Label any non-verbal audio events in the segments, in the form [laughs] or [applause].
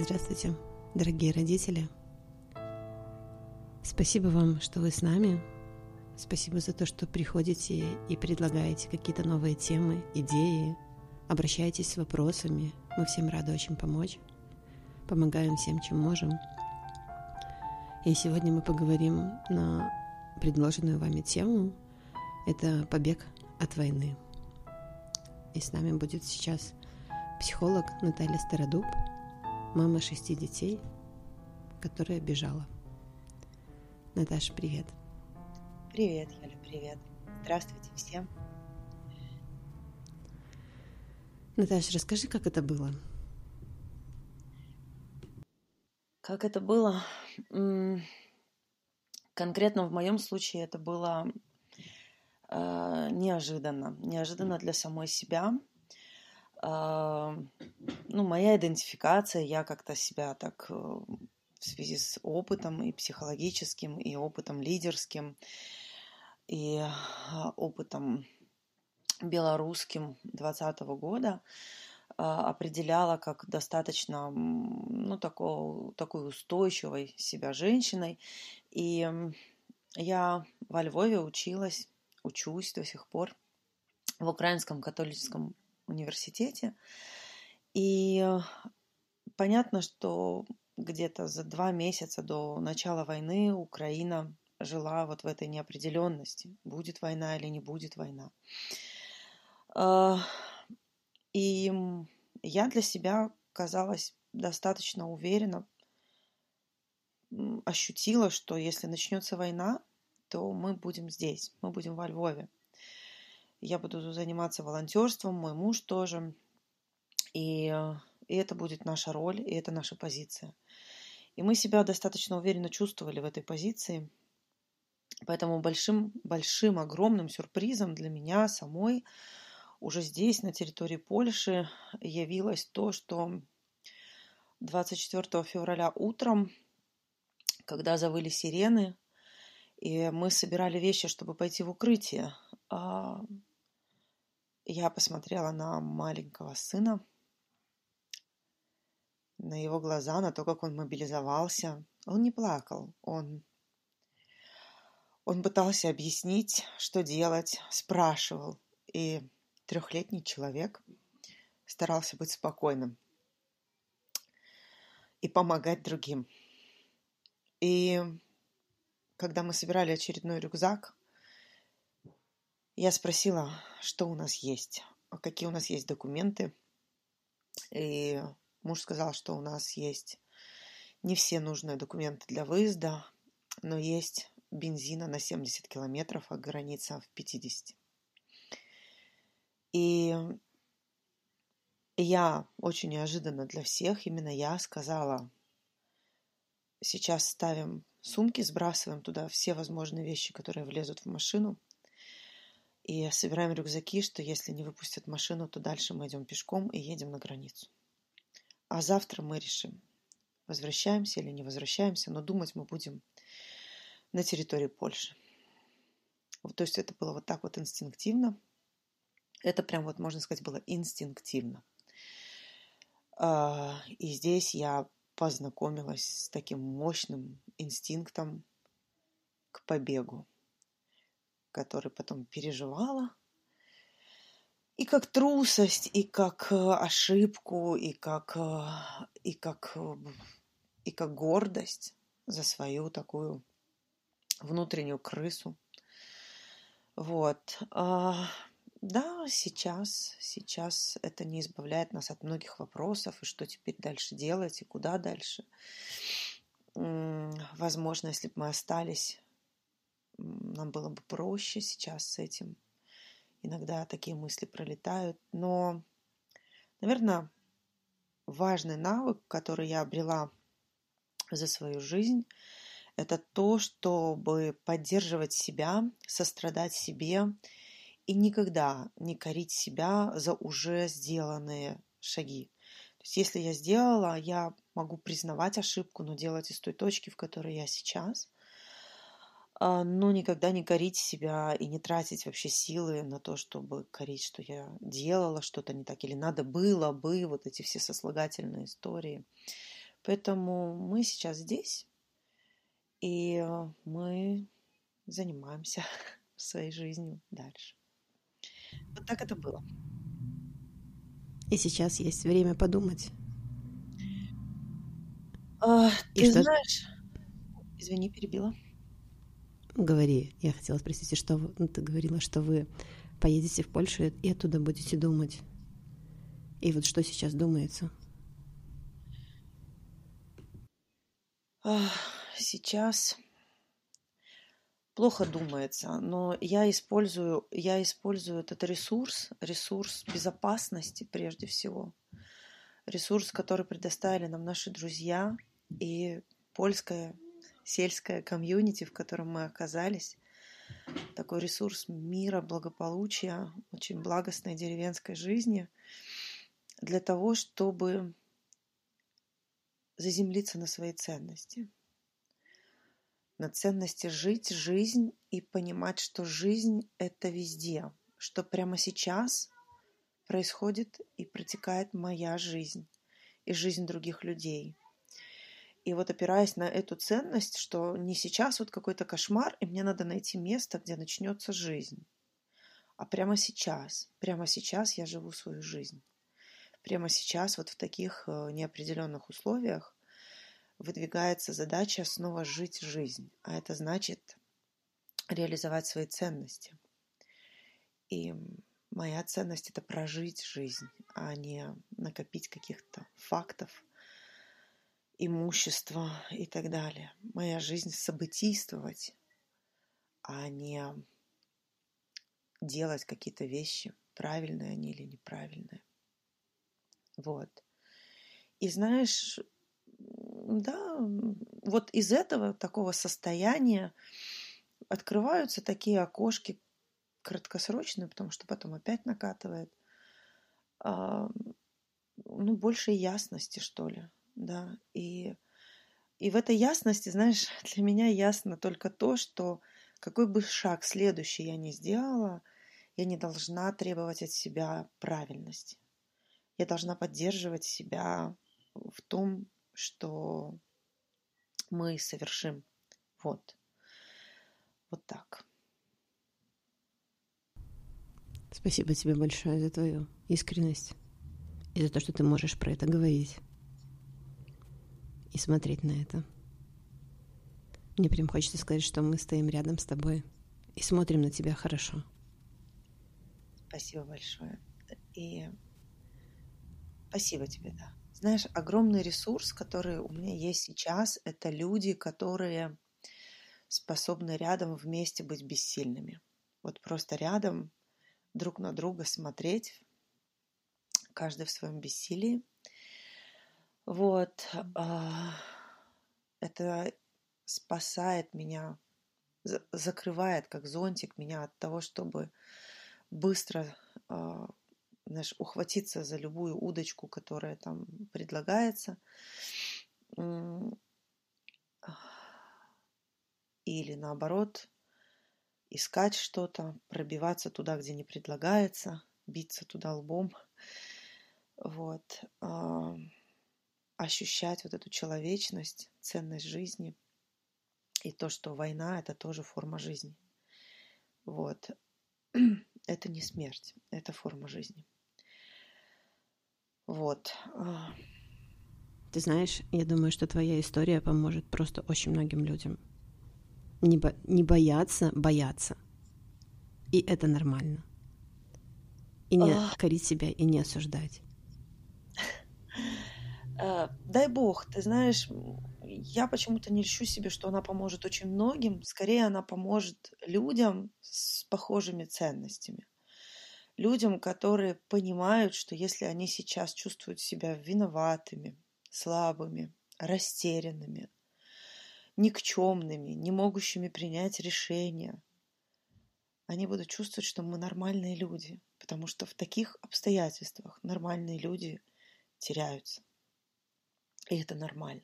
Здравствуйте, дорогие родители. Спасибо вам, что вы с нами. Спасибо за то, что приходите и предлагаете какие-то новые темы, идеи, обращаетесь с вопросами. Мы всем рады очень помочь. Помогаем всем, чем можем. И сегодня мы поговорим на предложенную вами тему. Это побег от войны. И с нами будет сейчас психолог Наталья Стародуб – мама шести детей, которая бежала. Наташа, привет. Привет, Юля, привет. Здравствуйте всем. Наташа, расскажи, как это было? Как это было? Конкретно в моем случае это было э, неожиданно. Неожиданно для самой себя, ну, моя идентификация, я как-то себя так э, в связи с опытом и психологическим, и опытом лидерским, и а, опытом белорусским 2020 года а, определяла как достаточно, ну, такого, такой устойчивой себя женщиной. И я во Львове училась, учусь до сих пор в Украинском католическом университете. И э, понятно, что где-то за два месяца до начала войны Украина жила вот в этой неопределенности, будет война или не будет война. А, и я для себя казалась достаточно уверенно, ощутила, что если начнется война, то мы будем здесь, мы будем во Львове. Я буду заниматься волонтерством, мой муж тоже. И, и это будет наша роль, и это наша позиция. И мы себя достаточно уверенно чувствовали в этой позиции. Поэтому большим, большим, огромным сюрпризом для меня самой уже здесь, на территории Польши, явилось то, что 24 февраля утром, когда завыли сирены, и мы собирали вещи, чтобы пойти в укрытие, а я посмотрела на маленького сына, на его глаза, на то, как он мобилизовался. Он не плакал, он, он пытался объяснить, что делать, спрашивал. И трехлетний человек старался быть спокойным и помогать другим. И когда мы собирали очередной рюкзак, я спросила, что у нас есть, какие у нас есть документы. И муж сказал, что у нас есть не все нужные документы для выезда, но есть бензина на 70 километров, а граница в 50. И я очень неожиданно для всех, именно я сказала, сейчас ставим сумки, сбрасываем туда все возможные вещи, которые влезут в машину, и собираем рюкзаки, что если не выпустят машину, то дальше мы идем пешком и едем на границу. А завтра мы решим, возвращаемся или не возвращаемся, но думать мы будем на территории Польши. То есть это было вот так вот инстинктивно. Это прям вот, можно сказать, было инстинктивно. А, и здесь я познакомилась с таким мощным инстинктом к побегу который потом переживала. И как трусость, и как э, ошибку, и как, э, и как, э, и как гордость за свою такую внутреннюю крысу. Вот. А, да, сейчас, сейчас это не избавляет нас от многих вопросов, и что теперь дальше делать, и куда дальше. Возможно, если бы мы остались нам было бы проще сейчас с этим. Иногда такие мысли пролетают. Но, наверное, важный навык, который я обрела за свою жизнь, это то, чтобы поддерживать себя, сострадать себе и никогда не корить себя за уже сделанные шаги. То есть если я сделала, я могу признавать ошибку, но делать из той точки, в которой я сейчас – но никогда не корить себя и не тратить вообще силы на то, чтобы корить, что я делала что-то не так, или надо было бы, вот эти все сослагательные истории. Поэтому мы сейчас здесь, и мы занимаемся [laughs] своей жизнью дальше. Вот так это было. И сейчас есть время подумать. А, ты что... знаешь... Извини, перебила. Говори. Я хотела спросить, что ну, ты говорила, что вы поедете в Польшу и оттуда будете думать. И вот что сейчас думается? Сейчас плохо думается, но я использую, я использую этот ресурс, ресурс безопасности прежде всего, ресурс, который предоставили нам наши друзья и польская сельская комьюнити, в котором мы оказались, такой ресурс мира, благополучия, очень благостной деревенской жизни для того, чтобы заземлиться на свои ценности. На ценности жить жизнь и понимать, что жизнь — это везде, что прямо сейчас происходит и протекает моя жизнь и жизнь других людей — и вот опираясь на эту ценность, что не сейчас вот какой-то кошмар, и мне надо найти место, где начнется жизнь, а прямо сейчас, прямо сейчас я живу свою жизнь. Прямо сейчас вот в таких э, неопределенных условиях выдвигается задача снова жить жизнь, а это значит реализовать свои ценности. И моя ценность – это прожить жизнь, а не накопить каких-то фактов – имущество и так далее. Моя жизнь событийствовать, а не делать какие-то вещи, правильные они или неправильные. Вот. И знаешь, да, вот из этого такого состояния открываются такие окошки краткосрочные, потому что потом опять накатывает. А, ну, больше ясности, что ли да, и, и в этой ясности, знаешь, [laughs] для меня ясно только то, что какой бы шаг следующий я ни сделала, я не должна требовать от себя правильности. Я должна поддерживать себя в том, что мы совершим. Вот. Вот так. Спасибо тебе большое за твою искренность и за то, что ты можешь про это говорить и смотреть на это. Мне прям хочется сказать, что мы стоим рядом с тобой и смотрим на тебя хорошо. Спасибо большое. И спасибо тебе, да. Знаешь, огромный ресурс, который у меня есть сейчас, это люди, которые способны рядом вместе быть бессильными. Вот просто рядом друг на друга смотреть, каждый в своем бессилии, вот. А, это спасает меня, закрывает как зонтик меня от того, чтобы быстро а, знаешь, ухватиться за любую удочку, которая там предлагается. Или наоборот, искать что-то, пробиваться туда, где не предлагается, биться туда лбом. Вот ощущать вот эту человечность, ценность жизни и то, что война – это тоже форма жизни. Вот. [clears throat] Это не смерть, это форма жизни. Вот. А. Ты знаешь, я думаю, что твоя история поможет просто очень многим людям. Не, бо- не бояться, бояться. И это нормально. И не корить себя, и не осуждать. Э, дай бог, ты знаешь, я почему-то не льщу себе, что она поможет очень многим. Скорее, она поможет людям с похожими ценностями. Людям, которые понимают, что если они сейчас чувствуют себя виноватыми, слабыми, растерянными, никчемными, не могущими принять решения, они будут чувствовать, что мы нормальные люди, потому что в таких обстоятельствах нормальные люди теряются. И это нормально.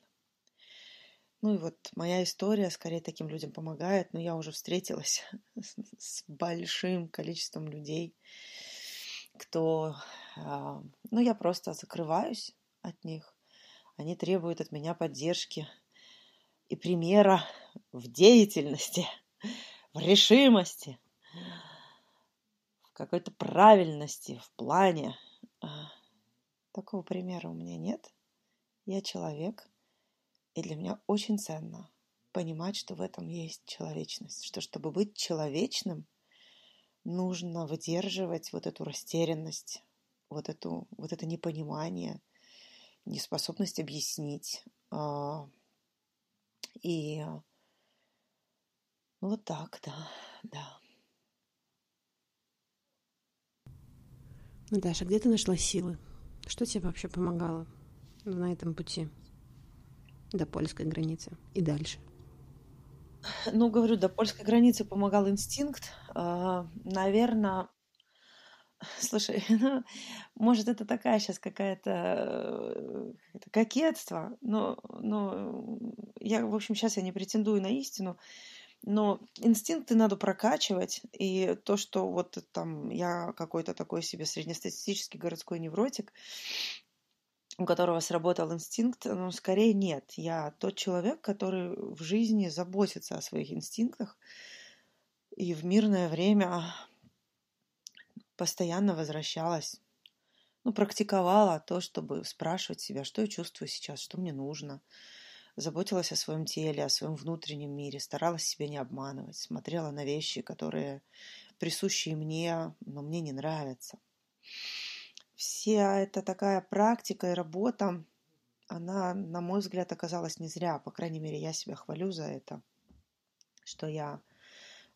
Ну и вот моя история скорее таким людям помогает, но я уже встретилась [laughs] с большим количеством людей, кто... А, ну, я просто закрываюсь от них, Они требуют от меня поддержки и примера в деятельности, [laughs] в решимости, в какой-то правильности, в плане. А, такого примера у меня нет. Я человек, и для меня очень ценно понимать, что в этом есть человечность, что чтобы быть человечным, нужно выдерживать вот эту растерянность, вот, эту, вот это непонимание, неспособность объяснить. А, и ну, вот так, да, да. Наташа, где ты нашла силы? Что тебе вообще помогало на этом пути до польской границы и дальше? Ну, говорю, до польской границы помогал инстинкт. А, Наверное, [laughs] слушай, [laughs] ну, может, это такая сейчас какая-то э, кокетство, но, но я, в общем, сейчас я не претендую на истину, но инстинкты надо прокачивать, и то, что вот там я какой-то такой себе среднестатистический городской невротик, у которого сработал инстинкт, ну, скорее нет. Я тот человек, который в жизни заботится о своих инстинктах, и в мирное время постоянно возвращалась, ну, практиковала то, чтобы спрашивать себя, что я чувствую сейчас, что мне нужно, заботилась о своем теле, о своем внутреннем мире, старалась себя не обманывать, смотрела на вещи, которые присущие мне, но мне не нравятся. Вся эта такая практика и работа, она, на мой взгляд, оказалась не зря. По крайней мере, я себя хвалю за это, что я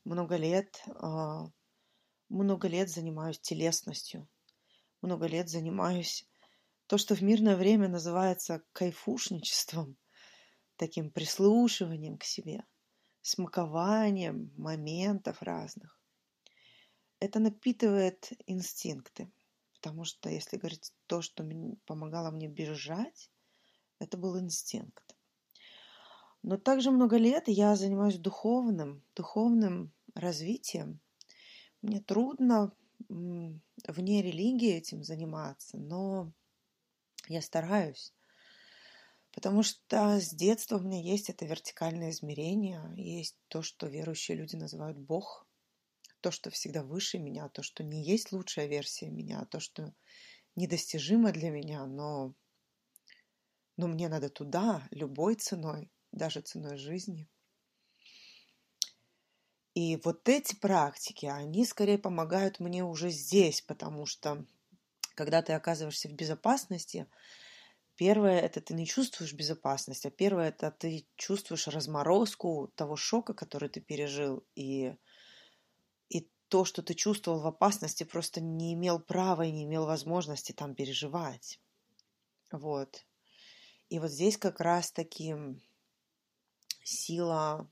много лет, а, много лет занимаюсь телесностью, много лет занимаюсь то, что в мирное время называется кайфушничеством – таким прислушиванием к себе, смакованием моментов разных. Это напитывает инстинкты, потому что, если говорить то, что помогало мне бежать, это был инстинкт. Но также много лет я занимаюсь духовным, духовным развитием. Мне трудно вне религии этим заниматься, но я стараюсь. Потому что с детства у меня есть это вертикальное измерение, есть то, что верующие люди называют Бог, то, что всегда выше меня, то, что не есть лучшая версия меня, то, что недостижимо для меня, но, но мне надо туда любой ценой, даже ценой жизни. И вот эти практики, они скорее помогают мне уже здесь, потому что когда ты оказываешься в безопасности, Первое – это ты не чувствуешь безопасность, а первое – это ты чувствуешь разморозку того шока, который ты пережил, и, то, что ты чувствовал в опасности, просто не имел права и не имел возможности там переживать. Вот. И вот здесь как раз-таки сила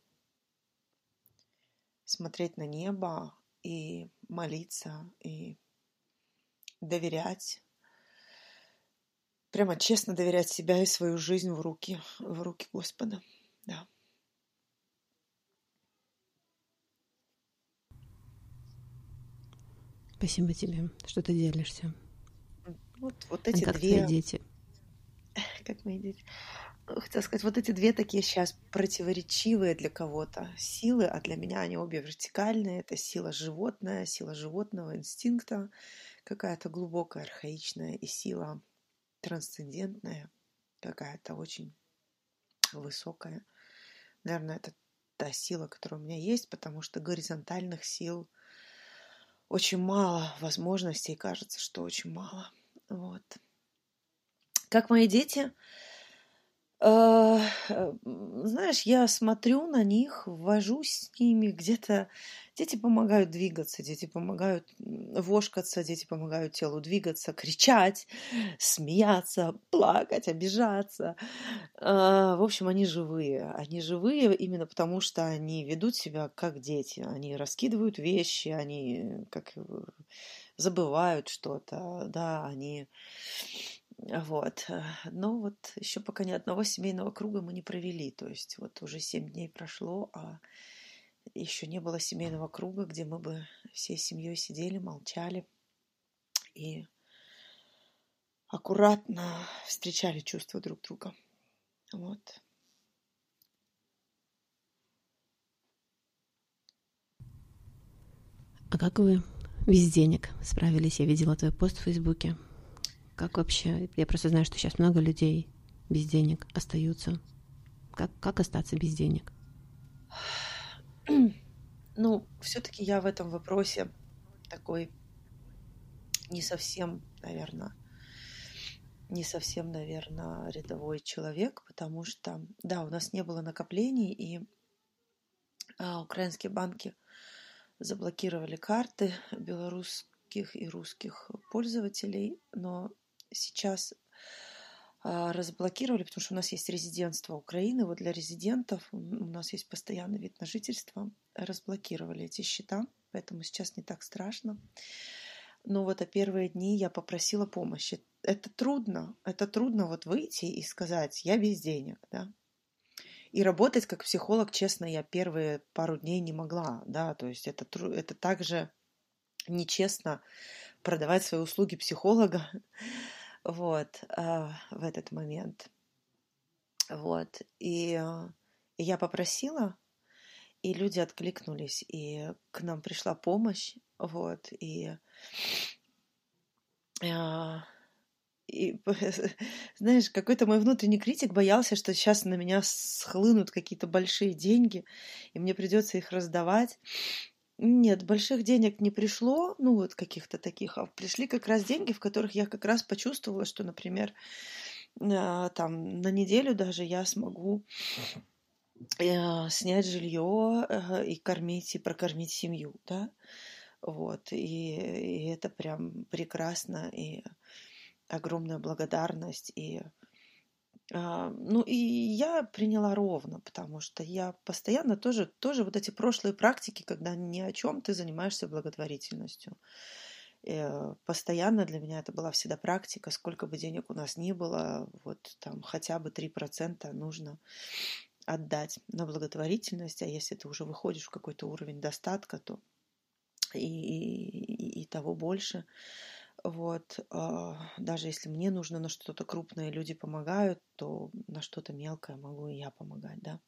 смотреть на небо и молиться, и доверять прямо честно доверять себя и свою жизнь в руки, в руки Господа. Да. Спасибо тебе, что ты делишься. Вот, вот эти а как две... твои дети? [laughs] Как мои дети? Хотела сказать, вот эти две такие сейчас противоречивые для кого-то силы, а для меня они обе вертикальные. Это сила животная, сила животного инстинкта, какая-то глубокая, архаичная, и сила трансцендентная, какая-то очень высокая. Наверное, это та сила, которая у меня есть, потому что горизонтальных сил очень мало, возможностей кажется, что очень мало. Вот. Как мои дети, знаешь, я смотрю на них, ввожусь с ними где-то Дети помогают двигаться, дети помогают вошкаться, дети помогают телу двигаться, кричать, смеяться, плакать, обижаться. А, в общем, они живые. Они живые именно потому, что они ведут себя как дети. Они раскидывают вещи, они как забывают что-то, да, они вот. Но вот еще пока ни одного семейного круга мы не провели. То есть вот уже семь дней прошло, а еще не было семейного круга, где мы бы всей семьей сидели, молчали и аккуратно встречали чувства друг друга. Вот. А как вы без денег справились? Я видела твой пост в Фейсбуке. Как вообще? Я просто знаю, что сейчас много людей без денег остаются. Как, как остаться без денег? [clears throat] Ну, все-таки я в этом вопросе такой не совсем, наверное, не совсем, наверное, рядовой человек, потому что, да, у нас не было накоплений, и а, украинские банки заблокировали карты белорусских и русских пользователей, но сейчас а, разблокировали, потому что у нас есть резидентство Украины. Вот для резидентов у нас есть постоянный вид на жительство. Разблокировали эти счета, поэтому сейчас не так страшно. Но вот а первые дни я попросила помощи. Это трудно, это трудно вот выйти и сказать, я без денег, да. И работать как психолог, честно, я первые пару дней не могла, да, то есть это, это также нечестно продавать свои услуги психолога, вот, э, в этот момент. Вот, и, э, и я попросила, и люди откликнулись, и к нам пришла помощь, вот, и, э, и [laughs] знаешь, какой-то мой внутренний критик боялся, что сейчас на меня схлынут какие-то большие деньги, и мне придется их раздавать. Нет, больших денег не пришло, ну вот каких-то таких, а пришли как раз деньги, в которых я как раз почувствовала, что, например, а, там на неделю даже я смогу э, снять жилье и кормить и прокормить семью, да, вот и, и это прям прекрасно и огромная благодарность и ну и я приняла ровно, потому что я постоянно тоже, тоже вот эти прошлые практики, когда ни о чем ты занимаешься благотворительностью. Э, постоянно для меня это была всегда практика, сколько бы денег у нас ни было, вот там хотя бы 3% нужно отдать на благотворительность, а если ты уже выходишь в какой-то уровень достатка, то и, и, и того больше. Вот, а, даже если мне нужно на что-то крупное, люди помогают, то на что-то мелкое могу и я помогать, да.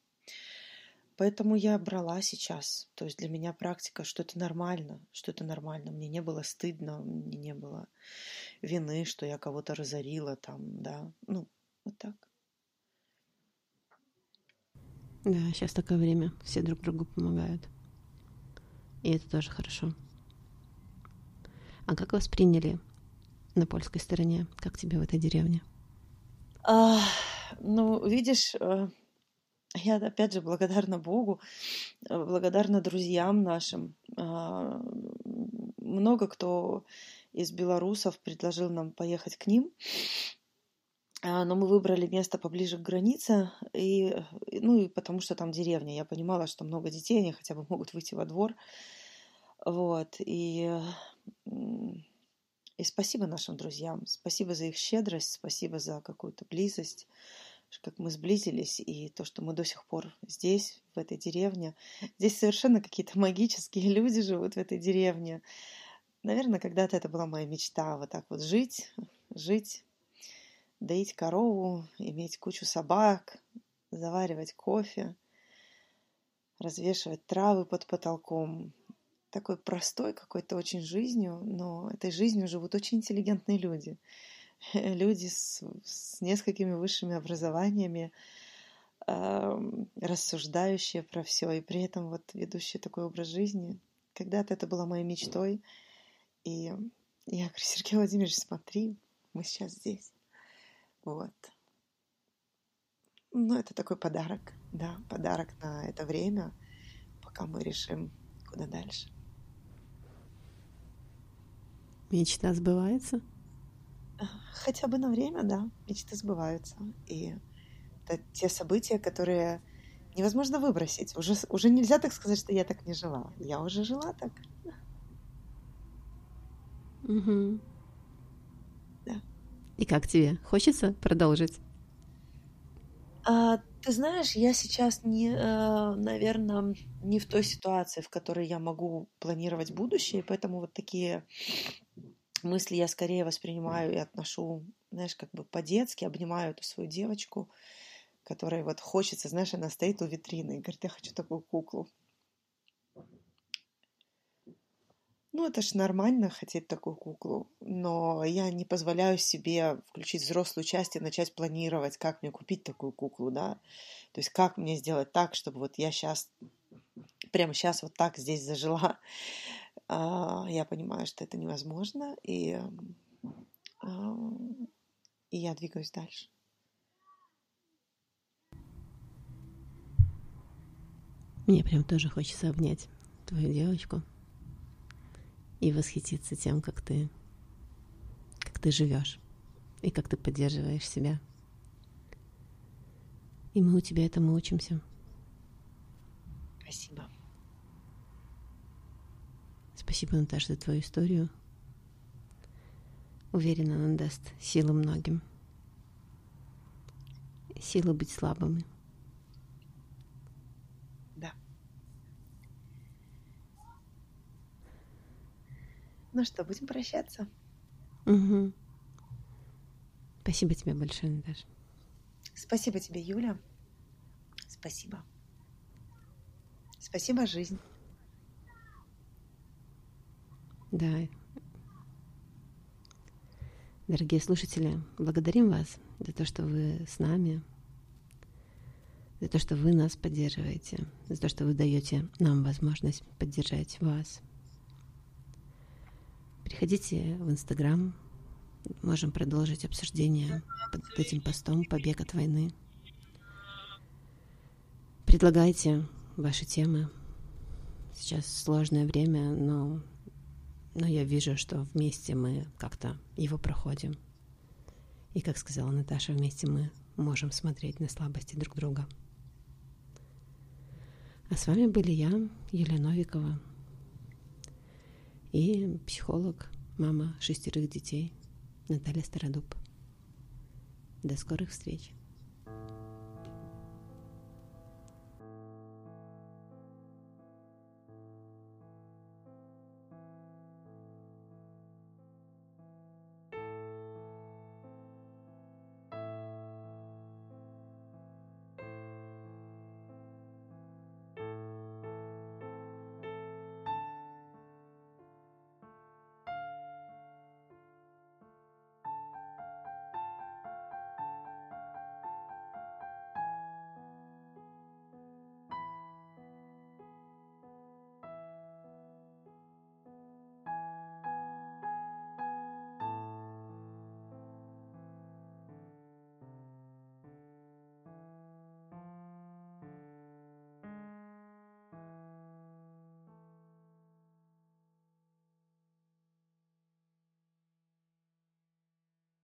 Поэтому я брала сейчас. То есть для меня практика, что это нормально, что это нормально. Мне не было стыдно, мне не было вины, что я кого-то разорила там, да. Ну, вот так. Да, сейчас такое время. Все друг другу помогают. И это тоже хорошо. А как восприняли на польской стороне? Как тебе в этой деревне? А, ну, видишь, э, я опять же благодарна Богу, э, благодарна друзьям нашим. А, много кто из белорусов предложил нам поехать к ним. А, но мы выбрали место поближе к границе, и, ну и потому что там деревня. Я понимала, что много детей, они хотя бы могут выйти во двор. Вот, и и спасибо нашим друзьям, спасибо за их щедрость, спасибо за какую-то близость, как мы сблизились, и то, что мы до сих пор здесь, в этой деревне. Здесь совершенно какие-то [laughs] магические люди живут в этой деревне. Наверное, когда-то это была моя мечта, вот так вот жить, жить, доить корову, иметь кучу собак, заваривать кофе, развешивать травы под потолком, такой простой какой-то очень жизнью, но этой жизнью живут очень интеллигентные люди. [laughs] Люди с, с несколькими высшими образованиями, э, рассуждающие про все, и при этом вот ведущие такой образ жизни. Когда-то это была моей мечтой, и я говорю, Сергей Владимирович, смотри, мы сейчас здесь. Вот. Ну, это такой подарок, да, подарок на это время, пока мы решим, куда дальше. Мечта сбывается? Хотя бы на время, да, мечты сбываются. И это те события, которые невозможно выбросить. Уже, уже нельзя так сказать, что я так не жила. Я уже жила так. Угу. Да. И как тебе? Хочется продолжить? А, ты знаешь, я сейчас не, э, наверное, не в той ситуации, в которой я могу планировать будущее, поэтому вот такие мысли я скорее воспринимаю и отношу знаешь, как бы по-детски обнимаю эту свою девочку, которой вот хочется, знаешь, она стоит у витрины и говорит, я хочу такую куклу. Ну, это ж нормально хотеть такую куклу, но я не позволяю себе включить взрослую часть и начать планировать, как мне купить такую куклу, да. То есть как мне сделать так, чтобы вот я сейчас, прямо сейчас вот так здесь зажила. А, я понимаю, что это невозможно, и, а, и я двигаюсь дальше. Мне прям тоже хочется обнять твою девочку и восхититься тем, как ты, как ты живешь и как ты поддерживаешь себя. И мы у тебя этому учимся. Спасибо. Спасибо, Наташа, за твою историю. Уверена, она даст силу многим. Силу быть слабыми. Ну что, будем прощаться? Угу. Спасибо тебе большое, Наташа. Спасибо тебе, Юля. Спасибо. Спасибо, жизнь. Да. Дорогие слушатели, благодарим вас за то, что вы с нами, за то, что вы нас поддерживаете, за то, что вы даете нам возможность поддержать вас – Приходите в Инстаграм, можем продолжить обсуждение под этим постом «Побег от войны». Предлагайте ваши темы. Сейчас сложное время, но, но я вижу, что вместе мы как-то его проходим. И, как сказала Наташа, вместе мы можем смотреть на слабости друг друга. А с вами были я, Юлия Новикова, и психолог, мама шестерых детей Наталья Стародуб. До скорых встреч!